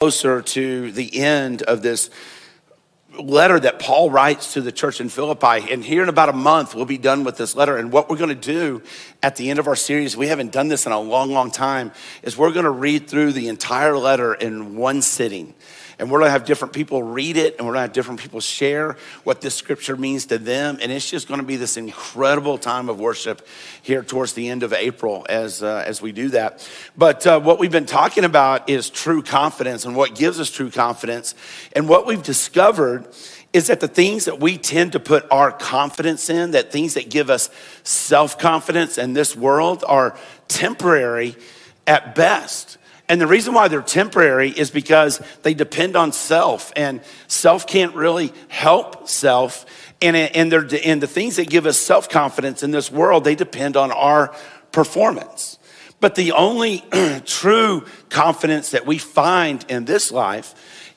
closer to the end of this letter that Paul writes to the church in Philippi. And here in about a month, we'll be done with this letter. And what we're going to do at the end of our series, we haven't done this in a long, long time, is we're going to read through the entire letter in one sitting. And we're gonna have different people read it, and we're gonna have different people share what this scripture means to them. And it's just gonna be this incredible time of worship here towards the end of April as, uh, as we do that. But uh, what we've been talking about is true confidence and what gives us true confidence. And what we've discovered is that the things that we tend to put our confidence in, that things that give us self confidence in this world, are temporary at best. And the reason why they're temporary is because they depend on self, and self can't really help self. And, and, and the things that give us self confidence in this world, they depend on our performance. But the only true confidence that we find in this life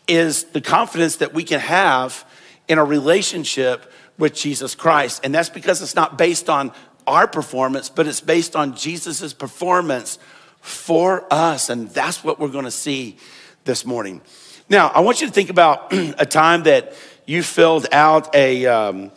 is the confidence that we can have in a relationship with Jesus Christ. And that's because it's not based on our performance, but it's based on Jesus' performance for us. And that's what we're going to see this morning. Now, I want you to think about a time that you filled out a, um,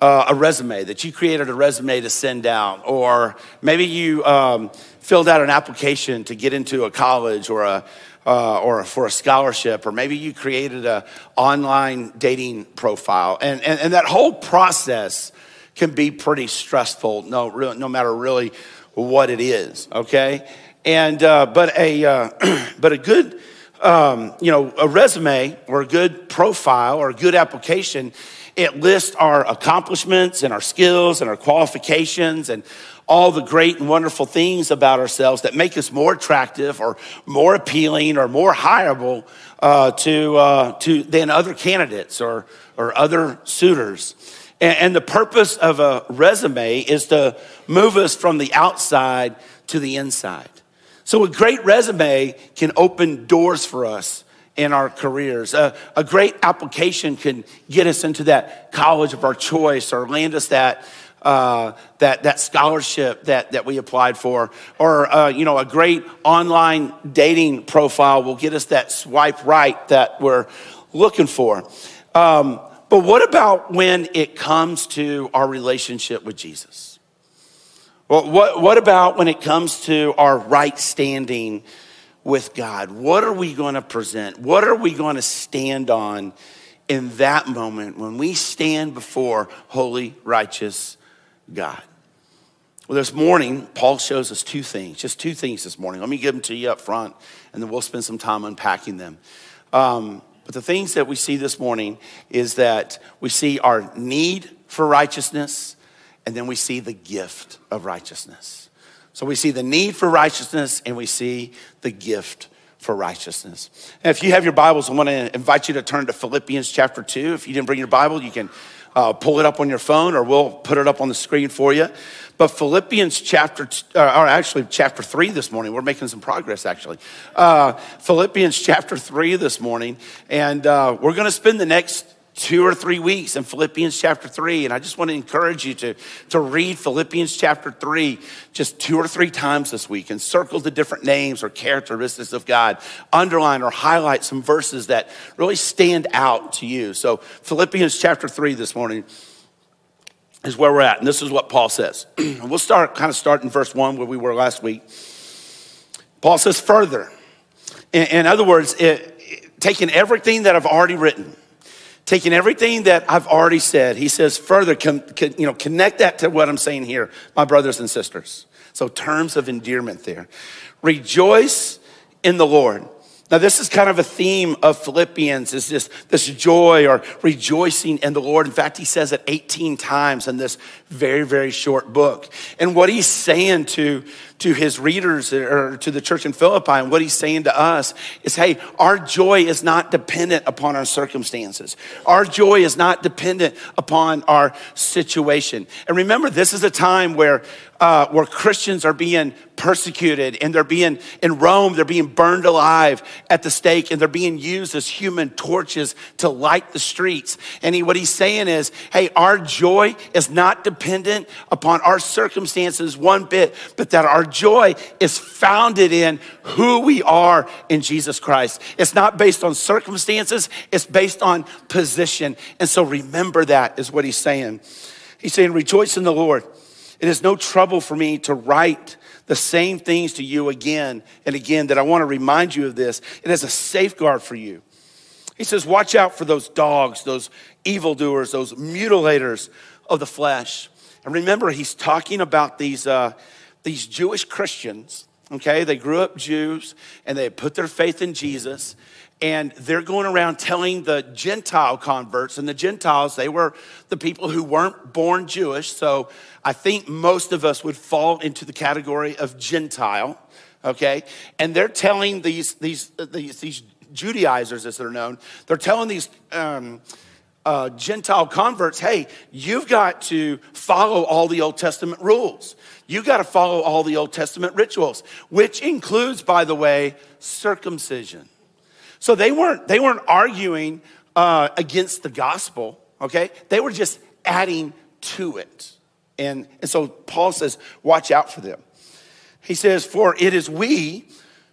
uh, a resume, that you created a resume to send out, or maybe you um, filled out an application to get into a college or a uh, or for a scholarship, or maybe you created an online dating profile. And, and, and that whole process can be pretty stressful, no, no matter really what it is, okay? And uh, but a uh, but a good um, you know a resume or a good profile or a good application, it lists our accomplishments and our skills and our qualifications and all the great and wonderful things about ourselves that make us more attractive or more appealing or more hireable uh, to, uh, to than other candidates or, or other suitors. And, and the purpose of a resume is to move us from the outside to the inside. So, a great resume can open doors for us in our careers. A, a, great application can get us into that college of our choice or land us that. Uh, that, that scholarship that, that we applied for, or uh, you know, a great online dating profile will get us that swipe right that we're looking for. Um, but what about when it comes to our relationship with Jesus? Well, what, what about when it comes to our right standing with God? What are we going to present? What are we going to stand on in that moment when we stand before holy, righteous God? Well, this morning, Paul shows us two things, just two things this morning. Let me give them to you up front, and then we'll spend some time unpacking them. Um, but the things that we see this morning is that we see our need for righteousness and then we see the gift of righteousness. So we see the need for righteousness and we see the gift for righteousness. And if you have your Bibles, I want to invite you to turn to Philippians chapter 2. If you didn't bring your Bible, you can uh, pull it up on your phone or we'll put it up on the screen for you. But Philippians chapter, uh, or actually chapter 3 this morning, we're making some progress actually. Uh, Philippians chapter 3 this morning, and uh, we're going to spend the next two or three weeks in Philippians chapter 3. And I just want to encourage you to, to read Philippians chapter 3 just two or three times this week and circle the different names or characteristics of God. Underline or highlight some verses that really stand out to you. So, Philippians chapter 3 this morning is where we're at. And this is what Paul says. we'll start kind of start in verse 1 where we were last week. Paul says, further. In, other words, it, taking everything that I've already written, taking everything that I've already said, he says further, con, con, you know, connect that to what I'm saying here, my brothers and sisters. So terms of endearment there. Rejoice in the Lord. Now, this is kind of a theme of Philippians is this, this joy or rejoicing in the Lord. In fact, he says it 18 times in this very, very short book. And what he's saying to, to his readers or to the church in Philippi and what he's saying to us is, hey, our joy is not dependent upon our circumstances. Our joy is not dependent upon our situation. And remember, this is a time where uh, where Christians are being persecuted and they're being in Rome, they're being burned alive. at the stake and they're being used as human torches to light the streets. And he, what he's saying is, hey, our joy is not dependent upon our circumstances one bit, but that our joy is founded in who we are in Jesus Christ. It's not based on circumstances, it's based on position. And so remember that is what he's saying. He's saying, rejoice in the Lord. It is no trouble for me to write the same things to you again and again that I want to remind you of this. It is a safeguard for you. He says, Watch out for those dogs, those evildoers, those mutilators of the flesh. And remember, he's talking about these, uh, these Jewish Christians, okay? They grew up Jews and they put their faith in Jesus and they're going around telling the Gentile converts, and the Gentiles, they were the people who weren't born Jewish. So I think most of us would fall into the category of Gentile, okay? And they're telling these, these, these, these Judaizers, as they're known, they're telling these um, uh, Gentile converts, hey, you've got to follow all the Old Testament rules. You've got to follow all the Old Testament rituals, which includes, by the way, circumcision. So they weren't, they weren't arguing uh, against the gospel, okay? They were just adding to it. And, and so Paul says, watch out for them. He says, for it is we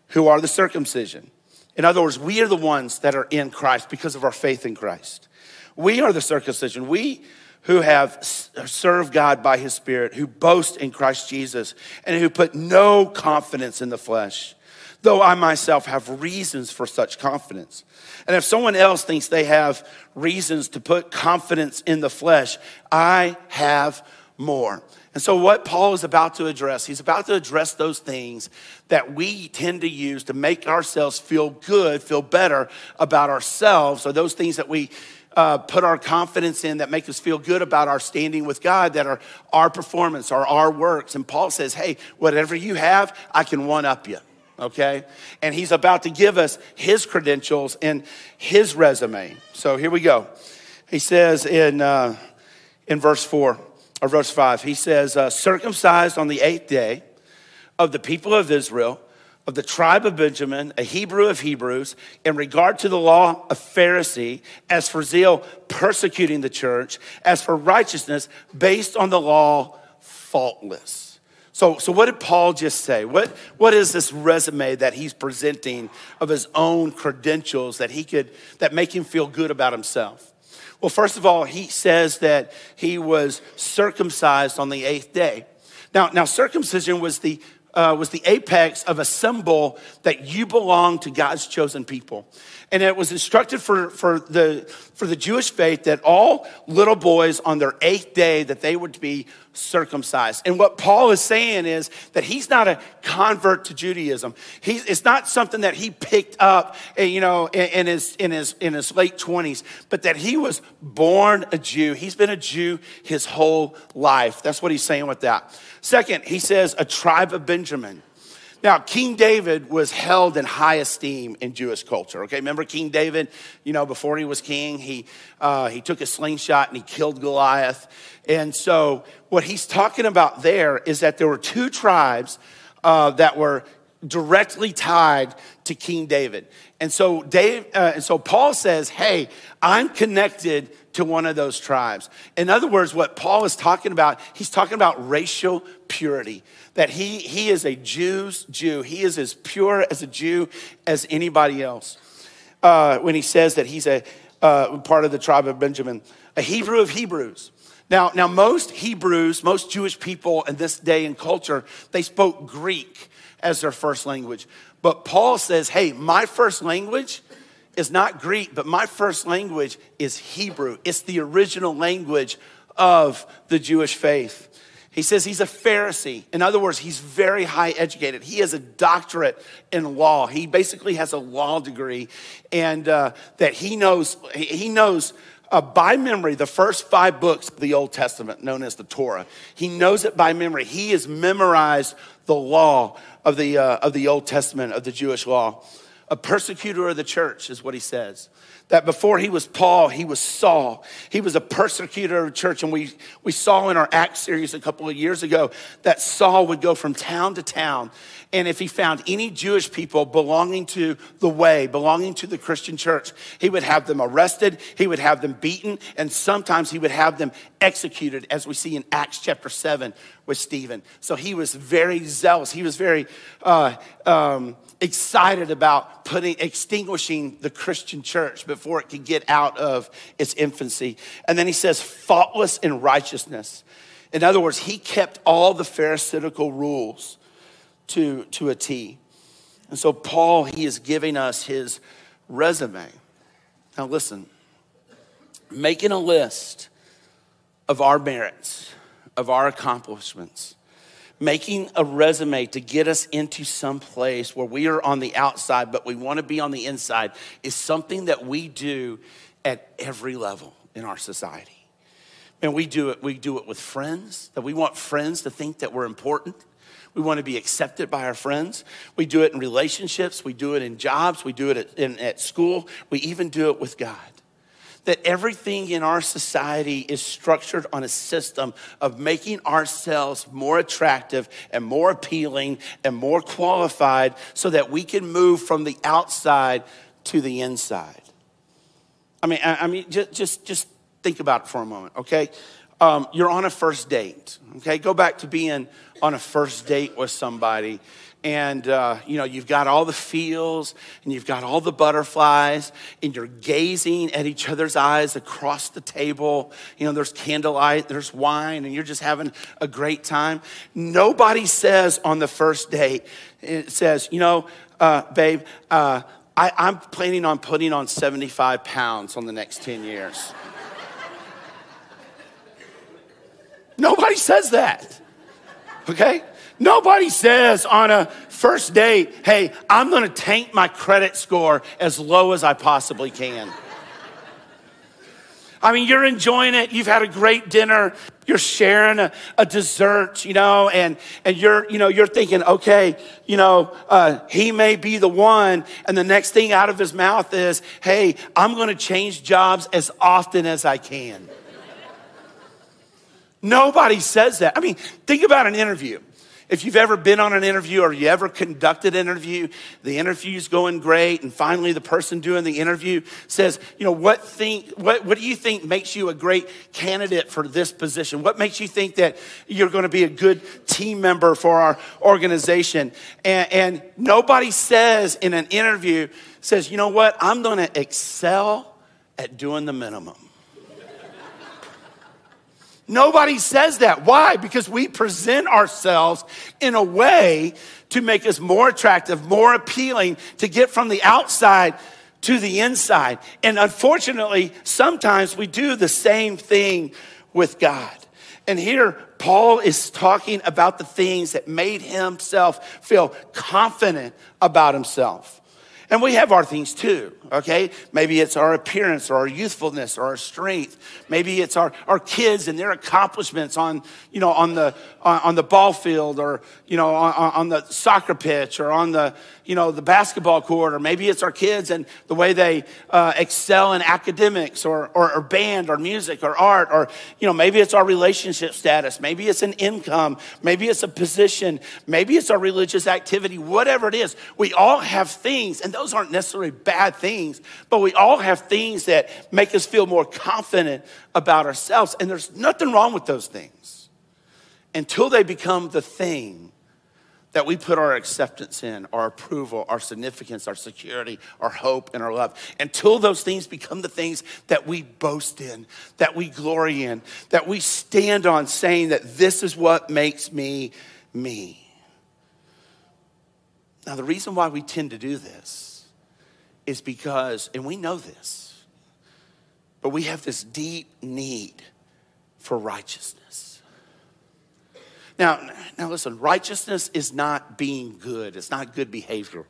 who are the circumcision. In other words, we are the ones that are in Christ because of our faith in Christ. We are the circumcision. We who have served God by his Spirit, who boast in Christ Jesus, and who put no confidence in the flesh though I myself have reasons for such confidence. And if someone else thinks they have reasons to put confidence in the flesh, I have more. And so, what Paul is about to address, he's about to address those things that we tend to use to make ourselves feel good, feel better about ourselves, or those things that we uh, put our confidence in that make us feel good about our standing with God, that are our performance, or our works. And Paul says, hey, whatever you have, I can one up you okay? And he's about to give us his credentials and his resume. So here we go. He says in, uh, in verse 4 or verse 5, he says, uh, circumcised on the eighth day of the people of Israel, of the tribe of Benjamin, a Hebrew of Hebrews, in regard to the law, a Pharisee, as for zeal, persecuting the church, as for righteousness, based on the law, faultless. So, so what did Paul just say? What, what is this resume that he's presenting of his own credentials that he could, that make him feel good about himself? Well, first of all, he says that he was circumcised on the eighth day. Now, now circumcision was the uh, was the apex of a symbol that you belong to God's chosen people. And it was instructed for, for, the, for the Jewish faith that all little boys on their eighth day that they would be circumcised. And what Paul is saying is that he's not a convert to Judaism. He's, it's not something that he picked up, eh, you know, in his, in his, in his late 20s, but that he was born a Jew. He's been a Jew his whole life. That's what he's saying with that. Second, he says a tribe of Benjamin. Now, King David was held in high esteem in Jewish culture. Okay, remember King David? You know, before he was king, he uh, he took a slingshot and he killed Goliath. And so, what he's talking about there is that there were two tribes uh, that were directly tied to King David. And so, Dave, uh, and so Paul says, "Hey, I'm connected to one of those tribes." In other words, what Paul is talking about, he's talking about racial purity. That he he is a Jew's Jew. He is as pure as a Jew as anybody else. Uh, when he says that he's a uh, part of the tribe of Benjamin, a Hebrew of Hebrews. Now, now most Hebrews, most Jewish people in this day and culture, they spoke Greek as their first language. But Paul says, hey, my first language is not Greek, but my first language is Hebrew. It's the original language of the Jewish faith. He says he's a Pharisee. In other words, he's very high educated. He has a doctorate in law. He basically has a law degree, and uh, that he knows he knows uh, by memory the first five books of the Old Testament, known as the Torah. He knows it by memory. He has memorized the law of the, uh, of the Old Testament, of the Jewish law. A persecutor of the church, is what he says. That before he was Paul, he was Saul. He was a persecutor of the church. And we, we saw in our Acts series a couple of years ago that Saul would go from town to town and if he found any Jewish people belonging to the way, belonging to the Christian church, he would have them arrested, he would have them beaten, and sometimes he would have them executed, as we see in Acts chapter 7 with Stephen. So he was very zealous. He was very uh, um, excited about putting, extinguishing the Christian church before it could get out of its infancy. And then he says, faultless in righteousness. In other words, he kept all the Pharisaical rules to, to a T. And so, Paul, he is giving us his resume. Now, listen, making a list of our merits, of our accomplishments, making a resume to get us into some place where we are on the outside, but we want to be on the inside is something that we do at every level in our society. And we do it, we do it with friends, that we want friends to think that we're important. We want to be accepted by our friends. We do it in relationships. We do it in jobs. We do it at, in, at school. We even do it with God. That everything in our society is structured on a system of making ourselves more attractive and more appealing and more qualified so that we can move from the outside to the inside. I mean, I, I mean, just, just, just think about it for a moment, okay? Um, you're on a first date, okay? Go back to being on a first date with somebody and uh, you know you've got all the feels and you've got all the butterflies and you're gazing at each other's eyes across the table. You know there's candlelight there's wine and you're just having a great time. Nobody says on the first date it says you know uh, babe uh, I, i'm planning on putting on 75 pounds on the next 10 years nobody says that okay? Nobody says on a first date, hey, I'm gonna tank my credit score as low as I possibly can. I mean, you're enjoying it. You've had a great dinner. You're sharing a, a dessert, you know, and, and you're, you know, you're thinking, okay, you know, uh, he may be the one. And the next thing out of his mouth is, hey, I'm going to change jobs as often as I can. Nobody says that. I mean, think about an interview. If you've ever been on an interview or you ever conducted an interview, the interview's going great, and finally the person doing the interview says, you know, what think what, what do you think makes you a great candidate for this position? What makes you think that you're going to be a good team member for our organization? And, and nobody says in an interview, says, you know what, I'm going to excel at doing the minimum. Nobody says that. Why? Because we present ourselves in a way to make us more attractive, more appealing, to get from the outside to the inside. And unfortunately, sometimes we do the same thing with God. And here, Paul is talking about the things that made himself feel confident about himself. And we have our things too, okay? Maybe it's our appearance or our youthfulness or our strength. Maybe it's our, our kids and their accomplishments on, you know, on the, on, on the ball field or, you know, on, on the soccer pitch or on the, you know, the basketball court, or maybe it's our kids and the way they uh, excel in academics or, or, or band or music or art, or, you know, maybe it's our relationship status, maybe it's an income, maybe it's a position, maybe it's our religious activity, whatever it is. We all have things, and those aren't necessarily bad things, but we all have things that make us feel more confident about ourselves, and there's nothing wrong with those things. Until they become the thing that we put our acceptance in, our approval, our significance, our security, our hope, and our love. Until those things become the things that we boast in, that we glory in, that we stand on saying that this is what makes me me. Now, the reason why we tend to do this is because, and we know this, but we have this deep need for righteousness. Now, now listen, righteousness is not being good. It's not good behavior.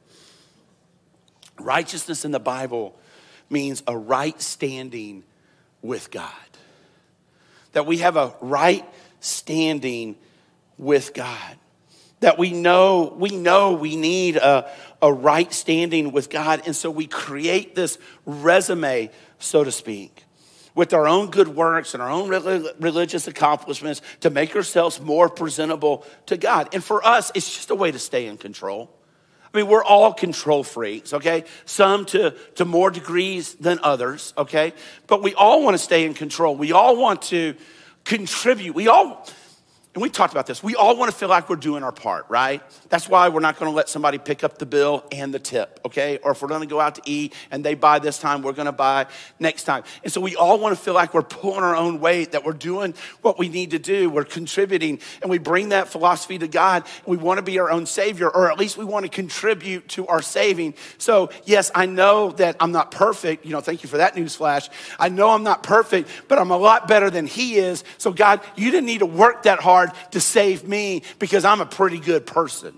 Righteousness in the Bible means a right standing with God. That we have a right standing with God. that we know we know we need a, a right standing with God. And so we create this resume, so to speak, with our own good works and our own religious accomplishments to make ourselves more presentable to God. And for us, it's just a way to stay in control. I mean, we're all control freaks, okay? Some to, to more degrees than others, okay? But we all want to stay in control. We all want to contribute. We all, and we talked about this. We all want to feel like we're doing our part, right? That's why we're not going to let somebody pick up the bill and the tip, okay? Or if we're going to go out to eat and they buy this time, we're going to buy next time. And so we all want to feel like we're pulling our own weight, that we're doing what we need to do, we're contributing, and we bring that philosophy to God. We want to be our own savior, or at least we want to contribute to our saving. So, yes, I know that I'm not perfect. You know, thank you for that news flash. I know I'm not perfect, but I'm a lot better than He is. So, God, you didn't need to work that hard hard to save me because I'm a pretty good person.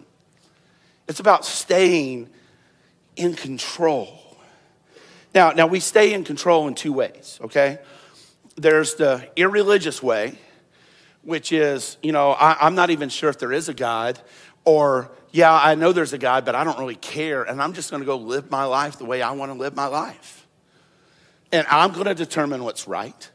It's about staying in control. Now, now we stay in control in two ways, okay? There's the irreligious way, which is, you know, I, I'm not even sure if there is a God, or yeah, I know there's a God, but I don't really care, and I'm just gonna go live my life the way I wanna live my life. And I'm gonna determine what's right.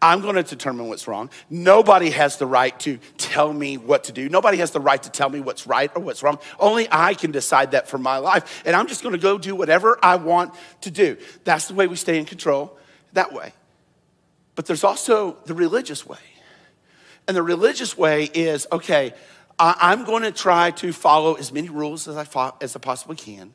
I'm going to determine what's wrong. Nobody has the right to tell me what to do. Nobody has the right to tell me what's right or what's wrong. Only I can decide that for my life. And I'm just going to go do whatever I want to do. That's the way we stay in control, that way. But there's also the religious way. And the religious way is okay, I'm going to try to follow as many rules as I, as I possibly can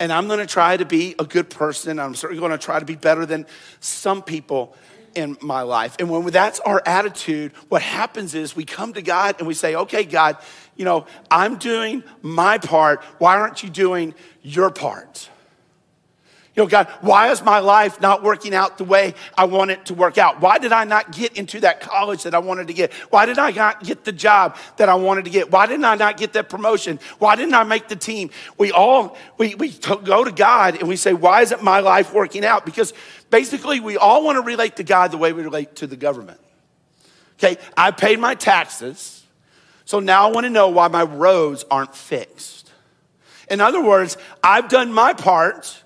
and I'm gonna try to be a good person. I'm certainly gonna try to be better than some people in my life. And when that's our attitude, what happens is we come to God and we say, okay, God, you know, I'm doing my part. Why aren't you doing your part? Know, God, why is my life not working out the way I want it to work out? Why did I not get into that college that I wanted to get? Why did I not get the job that I wanted to get? Why didn't I not get that promotion? Why didn't I make the team? We all, we, we go to God and we say, why isn't my life working out? Because basically we all want to relate to God the way we relate to the government. Okay, I paid my taxes, so now I want to know why my roads aren't fixed. In other words, I've done my part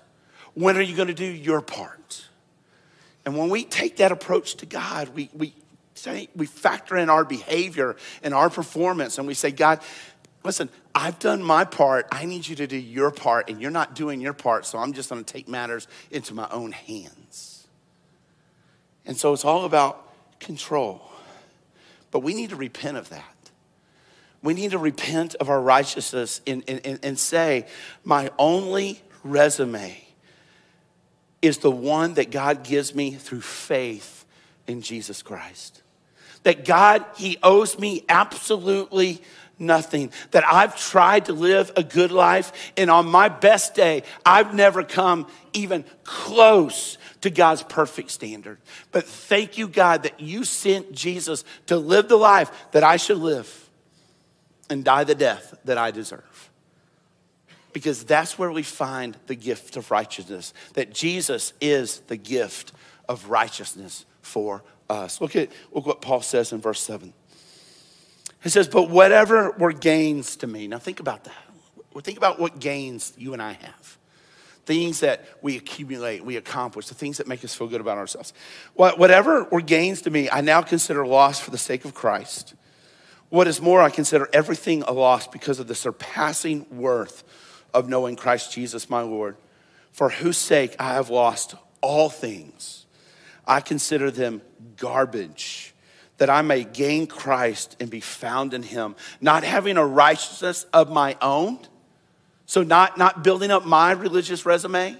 when are you going to do your part? And when we take that approach to God, we, we, say, we factor in our behavior and our performance, and we say, God, listen, I've done my part. I need you to do your part, and you're not doing your part, so I'm just going to take matters into my own hands. And so it's all about control. But we need to repent of that. We need to repent of our righteousness and, and, and say, my only resume is the one that God gives me through faith in Jesus Christ. That God, He owes me absolutely nothing. That I've tried to live a good life, and on my best day, I've never come even close to God's perfect standard. But thank you, God, that you sent Jesus to live the life that I should live and die the death that I deserve because that's where we find the gift of righteousness, that Jesus is the gift of righteousness for us. Look at look what Paul says in verse 7. He says, But whatever were gains to me. Now think about that. Think about what gains you and I have. Things that we accumulate, we accomplish, the things that make us feel good about ourselves. Whatever were gains to me, I now consider loss for the sake of Christ. What is more, I consider everything a loss because of the surpassing worth of knowing Christ Jesus my Lord, for whose sake I have lost all things. I consider them garbage, that I may gain Christ and be found in him, not having a righteousness of my own. So, not, not building up my religious resume,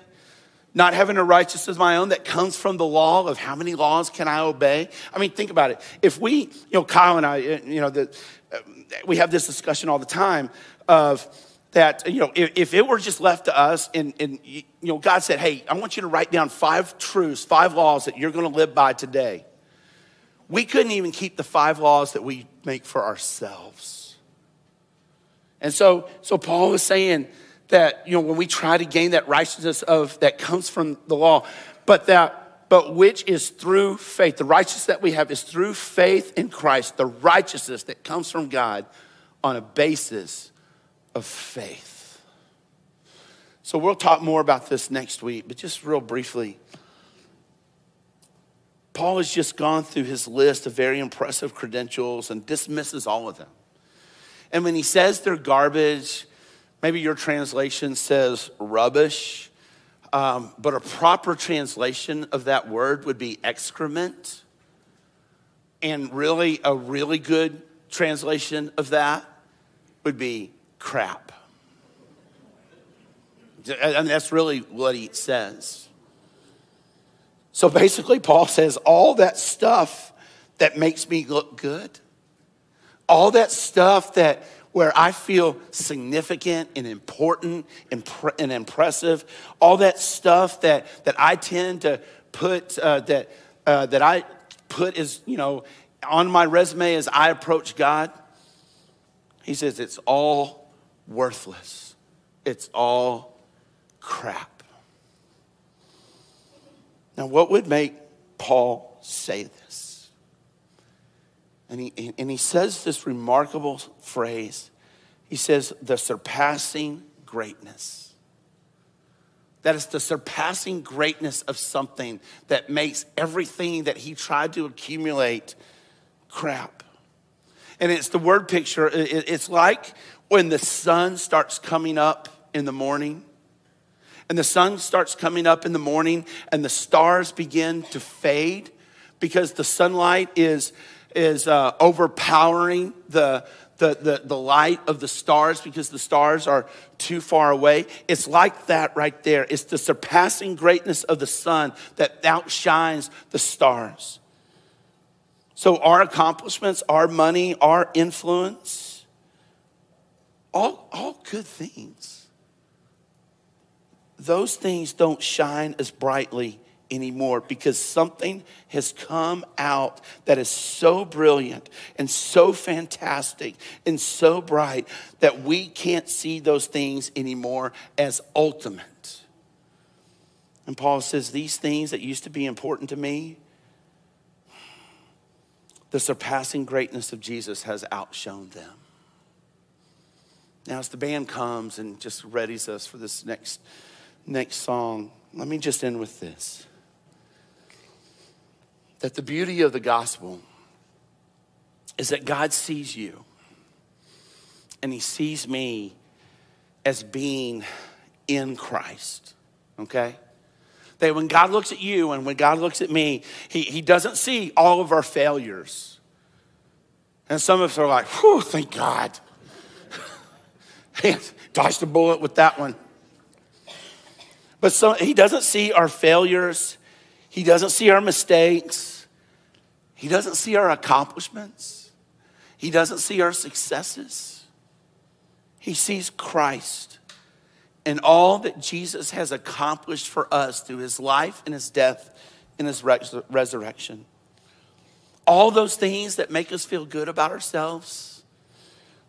not having a righteousness of my own that comes from the law of how many laws can I obey. I mean, think about it. If we, you know, Kyle and I, you know, the, we have this discussion all the time of, that, you know, if, if, it were just left to us and, and, you know, God said, hey, I want you to write down five truths, five laws that you're going to live by today. We couldn't even keep the five laws that we make for ourselves. And so, so Paul is saying that, you know, when we try to gain that righteousness of that comes from the law, but that, but which is through faith. The righteousness that we have is through faith in Christ, the righteousness that comes from God on a basis of faith. So we'll talk more about this next week, but just real briefly. Paul has just gone through his list of very impressive credentials and dismisses all of them. And when he says they're garbage, maybe your translation says rubbish, um, but a proper translation of that word would be excrement. And really, a really good translation of that would be crap. And that's really what he says. So basically, Paul says all that stuff that makes me look good, all that stuff that where I feel significant and important and impressive, all that stuff that, that I tend to put, uh, that, uh, that I put is, you know, on my resume as I approach God, he says it's all worthless. It's all crap. Now, what would make Paul say this? And he, and he says this remarkable phrase. He says, the surpassing greatness. That is the surpassing greatness of something that makes everything that he tried to accumulate crap. And it's the word picture. It's like when the sun starts coming up in the morning, and the sun starts coming up in the morning, and the stars begin to fade because the sunlight is, is uh, overpowering the, the, the, the light of the stars because the stars are too far away. It's like that right there. It's the surpassing greatness of the sun that outshines the stars. So, our accomplishments, our money, our influence, all, all good things. Those things don't shine as brightly anymore because something has come out that is so brilliant and so fantastic and so bright that we can't see those things anymore as ultimate. And Paul says, These things that used to be important to me, the surpassing greatness of Jesus has outshone them. Now, as the band comes and just readies us for this next, next song, let me just end with this that the beauty of the gospel is that God sees you and He sees me as being in Christ, okay? That when God looks at you and when God looks at me, He, he doesn't see all of our failures. And some of us are like, whew, thank God. Dodged a bullet with that one. But so, He doesn't see our failures, He doesn't see our mistakes, He doesn't see our accomplishments, He doesn't see our successes. He sees Christ and all that Jesus has accomplished for us through his life and his death and his resurrection. All those things that make us feel good about ourselves,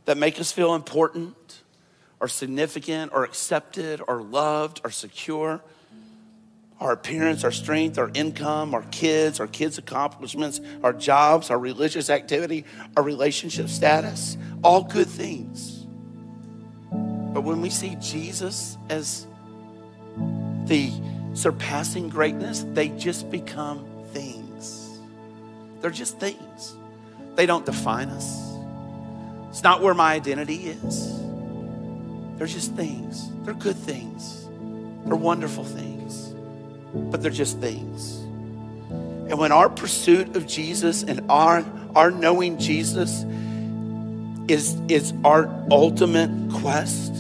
that make us feel important or significant or accepted or loved or secure. Our appearance, our strength, our income, our kids, our kids' accomplishments, our jobs, our religious activity, our relationship status, all good things. But when we see Jesus as the surpassing greatness, they just become things. They're just things. They don't define us. It's not where my identity is. They're just things. They're good things. They're wonderful things. But they're just things. And when our pursuit of Jesus and our, our knowing Jesus is, is our ultimate quest,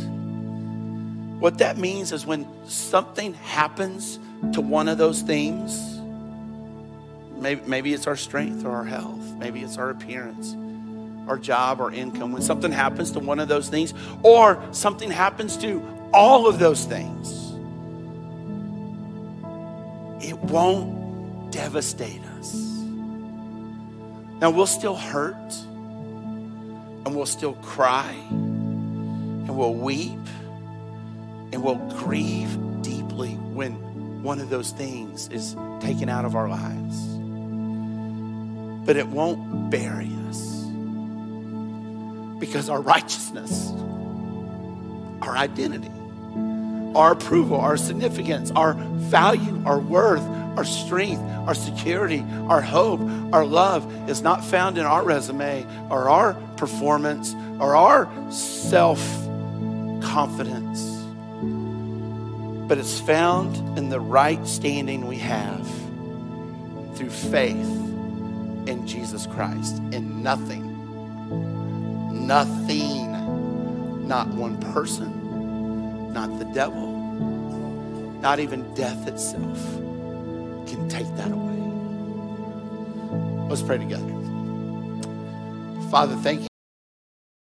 what that means is when something happens to one of those things, maybe, maybe it's our strength or our health, maybe it's our appearance, our job, or income. When something happens to one of those things, or something happens to all of those things, it won't devastate us. Now, we'll still hurt, and we'll still cry, and we'll weep and we'll grieve deeply when one of those things is taken out of our lives. But it won't bury us because our righteousness our identity, our approval, our significance, our value, our worth, our strength, our security, our hope, our love is not found in our resume or our performance or our self confidence, but it's found in the right standing we have through faith in Jesus Christ, in nothing, nothing, not one person, not the devil, not even death itself can take that away. Let's pray together. Father, thank you.